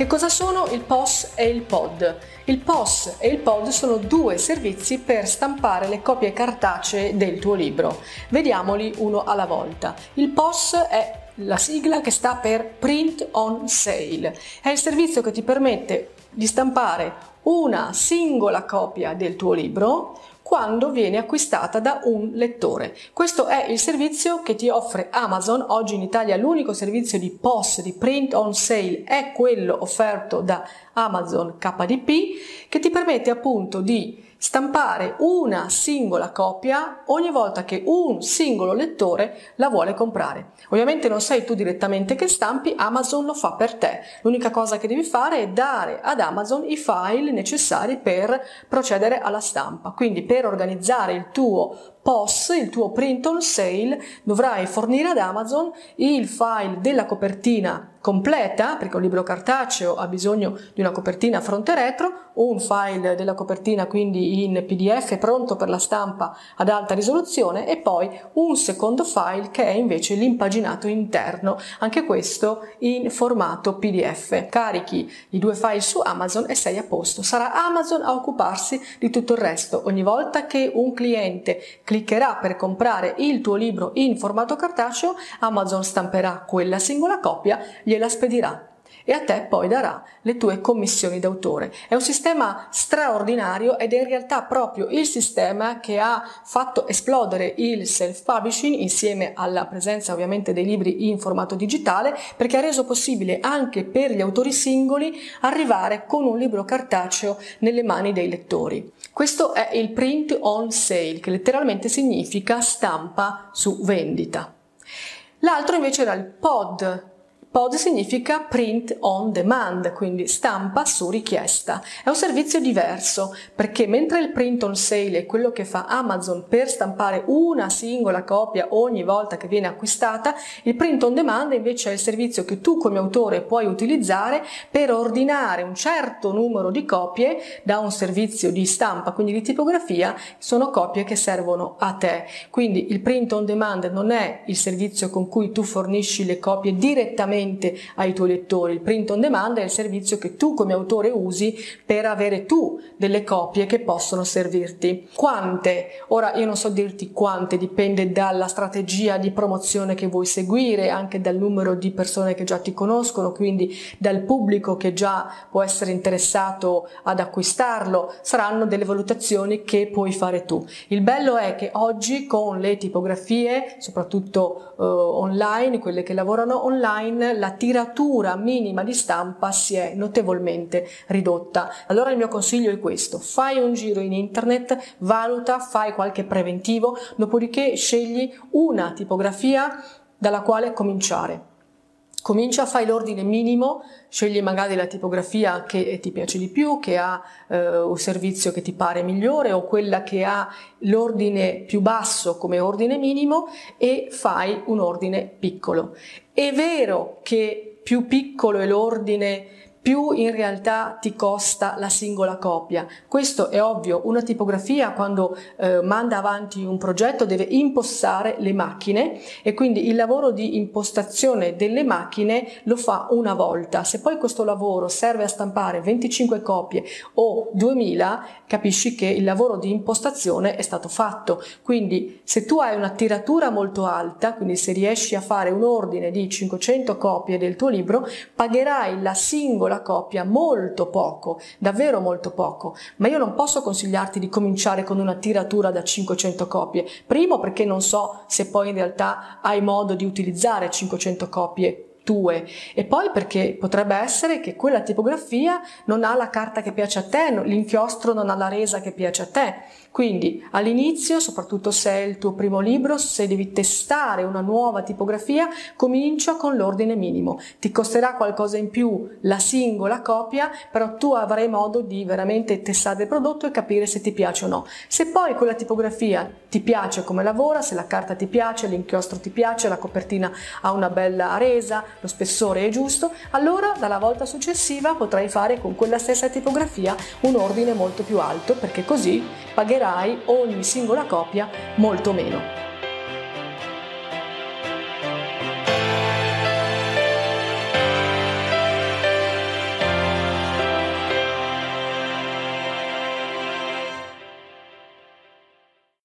Che cosa sono il POS e il POD? Il POS e il POD sono due servizi per stampare le copie cartacee del tuo libro. Vediamoli uno alla volta. Il POS è la sigla che sta per Print on Sale. È il servizio che ti permette di stampare una singola copia del tuo libro quando viene acquistata da un lettore. Questo è il servizio che ti offre Amazon. Oggi in Italia l'unico servizio di POS, di print on sale, è quello offerto da Amazon KDP, che ti permette appunto di stampare una singola copia ogni volta che un singolo lettore la vuole comprare. Ovviamente non sei tu direttamente che stampi, Amazon lo fa per te. L'unica cosa che devi fare è dare ad Amazon i file necessari per procedere alla stampa. Quindi per organizzare il tuo POS, il tuo print on sale, dovrai fornire ad Amazon il file della copertina completa, perché un libro cartaceo ha bisogno di una copertina fronte e retro, un file della copertina quindi in PDF pronto per la stampa ad alta risoluzione e poi un secondo file che è invece l'impaginato interno, anche questo in formato PDF. Carichi i due file su Amazon e sei a posto. Sarà Amazon a occuparsi di tutto il resto. Ogni volta che un cliente cliccherà per comprare il tuo libro in formato cartaceo, Amazon stamperà quella singola copia, gliela spedirà e a te poi darà le tue commissioni d'autore. È un sistema straordinario ed è in realtà proprio il sistema che ha fatto esplodere il self-publishing insieme alla presenza ovviamente dei libri in formato digitale perché ha reso possibile anche per gli autori singoli arrivare con un libro cartaceo nelle mani dei lettori. Questo è il print on sale che letteralmente significa stampa su vendita. L'altro invece era il pod, POD significa print on demand, quindi stampa su richiesta. È un servizio diverso perché mentre il print on sale è quello che fa Amazon per stampare una singola copia ogni volta che viene acquistata, il print on demand invece è il servizio che tu come autore puoi utilizzare per ordinare un certo numero di copie da un servizio di stampa, quindi di tipografia, sono copie che servono a te. Quindi il print on demand non è il servizio con cui tu fornisci le copie direttamente direttamente ai tuoi lettori. Il print on demand è il servizio che tu come autore usi per avere tu delle copie che possono servirti. Quante? Ora io non so dirti quante, dipende dalla strategia di promozione che vuoi seguire, anche dal numero di persone che già ti conoscono, quindi dal pubblico che già può essere interessato ad acquistarlo. Saranno delle valutazioni che puoi fare tu. Il bello è che oggi con le tipografie, soprattutto uh, online, quelle che lavorano online, la tiratura minima di stampa si è notevolmente ridotta. Allora il mio consiglio è questo, fai un giro in internet, valuta, fai qualche preventivo, dopodiché scegli una tipografia dalla quale cominciare. Comincia, fai l'ordine minimo, scegli magari la tipografia che ti piace di più, che ha eh, un servizio che ti pare migliore o quella che ha l'ordine più basso come ordine minimo e fai un ordine piccolo. È vero che più piccolo è l'ordine più in realtà ti costa la singola copia. Questo è ovvio, una tipografia quando eh, manda avanti un progetto deve impostare le macchine e quindi il lavoro di impostazione delle macchine lo fa una volta. Se poi questo lavoro serve a stampare 25 copie o 2000, capisci che il lavoro di impostazione è stato fatto. Quindi se tu hai una tiratura molto alta, quindi se riesci a fare un ordine di 500 copie del tuo libro, pagherai la singola la coppia molto poco, davvero molto poco, ma io non posso consigliarti di cominciare con una tiratura da 500 copie. Primo perché non so se poi in realtà hai modo di utilizzare 500 copie tue e poi perché potrebbe essere che quella tipografia non ha la carta che piace a te, l'inchiostro non ha la resa che piace a te. Quindi all'inizio, soprattutto se è il tuo primo libro, se devi testare una nuova tipografia, comincia con l'ordine minimo. Ti costerà qualcosa in più la singola copia, però tu avrai modo di veramente testare il prodotto e capire se ti piace o no. Se poi quella tipografia ti piace come lavora, se la carta ti piace, l'inchiostro ti piace, la copertina ha una bella resa, lo spessore è giusto, allora dalla volta successiva potrai fare con quella stessa tipografia un ordine molto più alto perché così pagherai ogni singola copia molto meno.